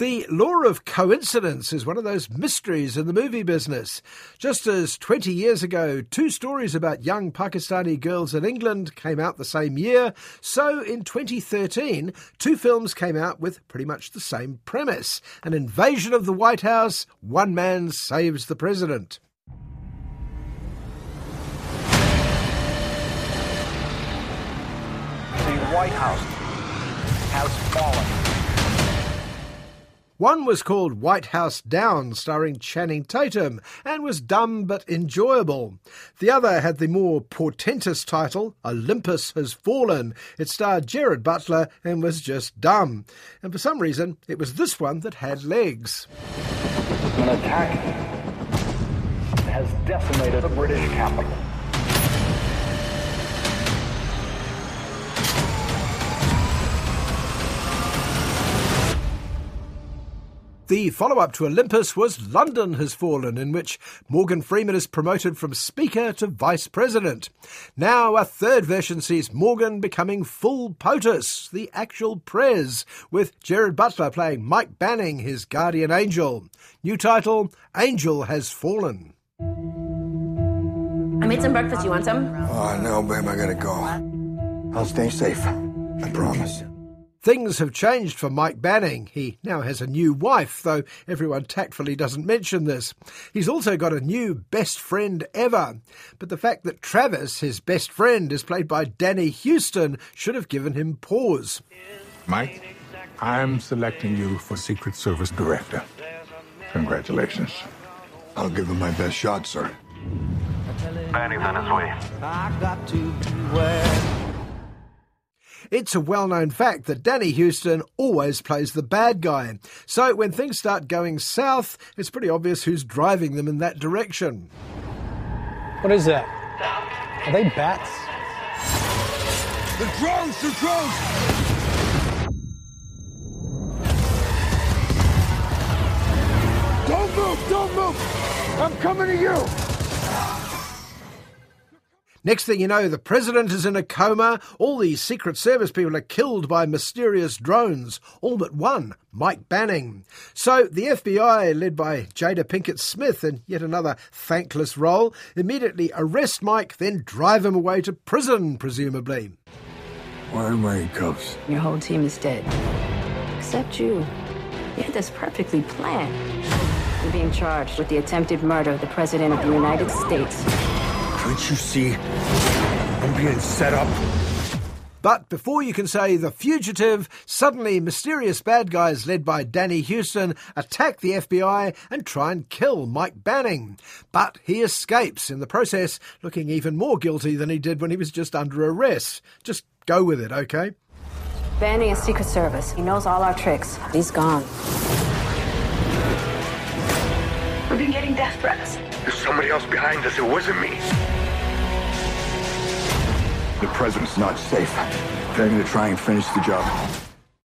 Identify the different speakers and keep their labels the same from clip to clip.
Speaker 1: The law of coincidence is one of those mysteries in the movie business. Just as 20 years ago, two stories about young Pakistani girls in England came out the same year, so in 2013, two films came out with pretty much the same premise an invasion of the White House, one man saves the president.
Speaker 2: The White House has fallen.
Speaker 1: One was called White House Down, starring Channing Tatum, and was dumb but enjoyable. The other had the more portentous title, Olympus Has Fallen. It starred Gerard Butler and was just dumb. And for some reason, it was this one that had legs.
Speaker 2: An attack has decimated the British capital.
Speaker 1: The follow up to Olympus was London Has Fallen, in which Morgan Freeman is promoted from Speaker to Vice President. Now, a third version sees Morgan becoming full POTUS, the actual Prez, with Gerard Butler playing Mike Banning, his guardian angel. New title Angel Has Fallen.
Speaker 3: I made some breakfast. You want some?
Speaker 4: Oh, no, babe, I gotta go. I'll stay safe. I promise.
Speaker 1: Things have changed for Mike Banning. He now has a new wife, though everyone tactfully doesn't mention this. He's also got a new best friend ever. But the fact that Travis, his best friend, is played by Danny Huston should have given him pause.
Speaker 5: Mike, I'm selecting you for Secret Service Director. Congratulations.
Speaker 4: I'll give him my best shot, sir.
Speaker 2: Banning's on his way.
Speaker 1: It's a well known fact that Danny Huston always plays the bad guy. So when things start going south, it's pretty obvious who's driving them in that direction.
Speaker 6: What is that? Are they bats?
Speaker 4: The drones! The drones! Don't move! Don't move! I'm coming to you!
Speaker 1: Next thing you know, the president is in a coma. All these Secret Service people are killed by mysterious drones, all but one, Mike Banning. So the FBI, led by Jada Pinkett Smith in yet another thankless role, immediately arrest Mike, then drive him away to prison, presumably.
Speaker 4: Why am I in cuffs?
Speaker 3: Your whole team is dead. Except you. You had this perfectly planned. You're being charged with the attempted murder of the President of the United States.
Speaker 4: Can't you see? I'm being set up.
Speaker 1: But before you can say the fugitive, suddenly mysterious bad guys led by Danny Huston attack the FBI and try and kill Mike Banning. But he escapes, in the process looking even more guilty than he did when he was just under arrest. Just go with it, okay?
Speaker 3: Banning is Secret Service. He knows all our tricks. He's gone.
Speaker 7: We've been getting death threats.
Speaker 4: There's somebody else behind us. It wasn't me. The president's not safe. They're going to try and finish the job.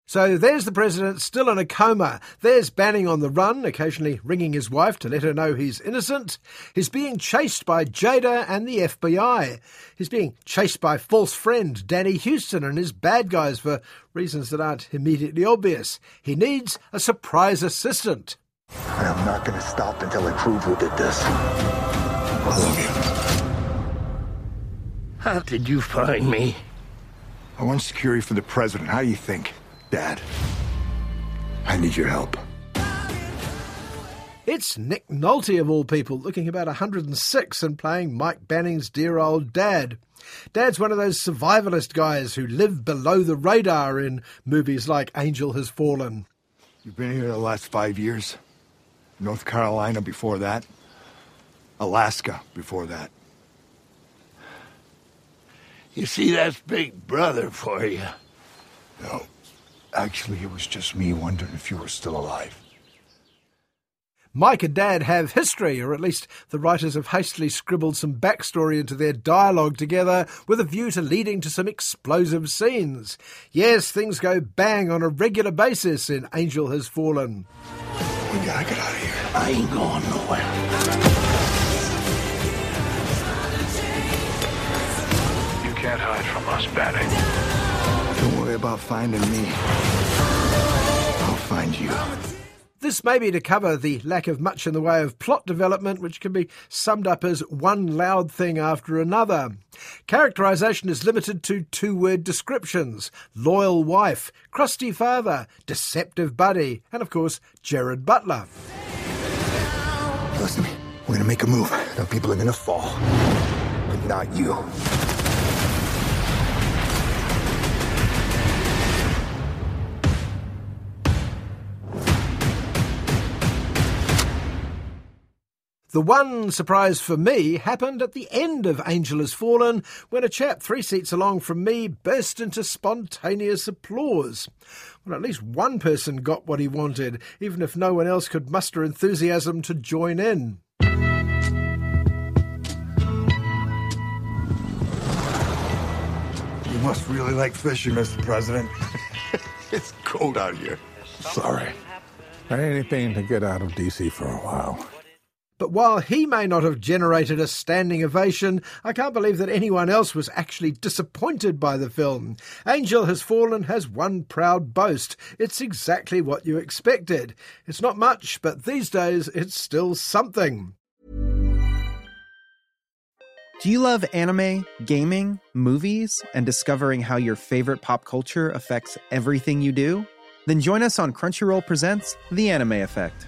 Speaker 1: So there's the president still in a coma. There's Banning on the run, occasionally ringing his wife to let her know he's innocent. He's being chased by Jada and the FBI. He's being chased by false friend Danny Huston and his bad guys for reasons that aren't immediately obvious. He needs a surprise assistant.
Speaker 4: I am not going to stop until I prove who did this. I love you.
Speaker 8: How did you find me?
Speaker 4: I want security for the president. How do you think, Dad? I need your help.
Speaker 1: It's Nick Nolte, of all people, looking about 106 and playing Mike Banning's dear old dad. Dad's one of those survivalist guys who live below the radar in movies like Angel Has Fallen.
Speaker 4: You've been here the last five years. North Carolina before that. Alaska before that.
Speaker 8: You see, that's Big Brother for you.
Speaker 4: No. Actually, it was just me wondering if you were still alive.
Speaker 1: Mike and Dad have history, or at least the writers have hastily scribbled some backstory into their dialogue together with a view to leading to some explosive scenes. Yes, things go bang on a regular basis in Angel Has Fallen.
Speaker 4: We gotta get out of here.
Speaker 8: I ain't going nowhere.
Speaker 5: You can't hide from us, Batty.
Speaker 4: Don't worry about finding me. I'll find you.
Speaker 1: This may be to cover the lack of much in the way of plot development, which can be summed up as one loud thing after another. Characterization is limited to two word descriptions loyal wife, crusty father, deceptive buddy, and of course, Gerard Butler.
Speaker 4: Listen. We're gonna make a move. Now people are gonna fall. But not you.
Speaker 1: The one surprise for me happened at the end of Angel Has Fallen when a chap three seats along from me burst into spontaneous applause. Well, at least one person got what he wanted, even if no one else could muster enthusiasm to join in.
Speaker 4: You must really like fishing, Mr. President. it's cold out here.
Speaker 5: Sorry. Anything to get out of DC for a while.
Speaker 1: But while he may not have generated a standing ovation, I can't believe that anyone else was actually disappointed by the film. Angel Has Fallen has one proud boast. It's exactly what you expected. It's not much, but these days it's still something.
Speaker 9: Do you love anime, gaming, movies, and discovering how your favorite pop culture affects everything you do? Then join us on Crunchyroll Presents The Anime Effect.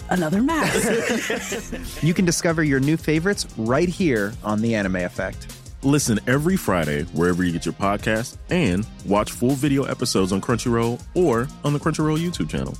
Speaker 10: another mask.
Speaker 9: you can discover your new favorites right here on The Anime Effect.
Speaker 11: Listen every Friday wherever you get your podcast and watch full video episodes on Crunchyroll or on the Crunchyroll YouTube channel.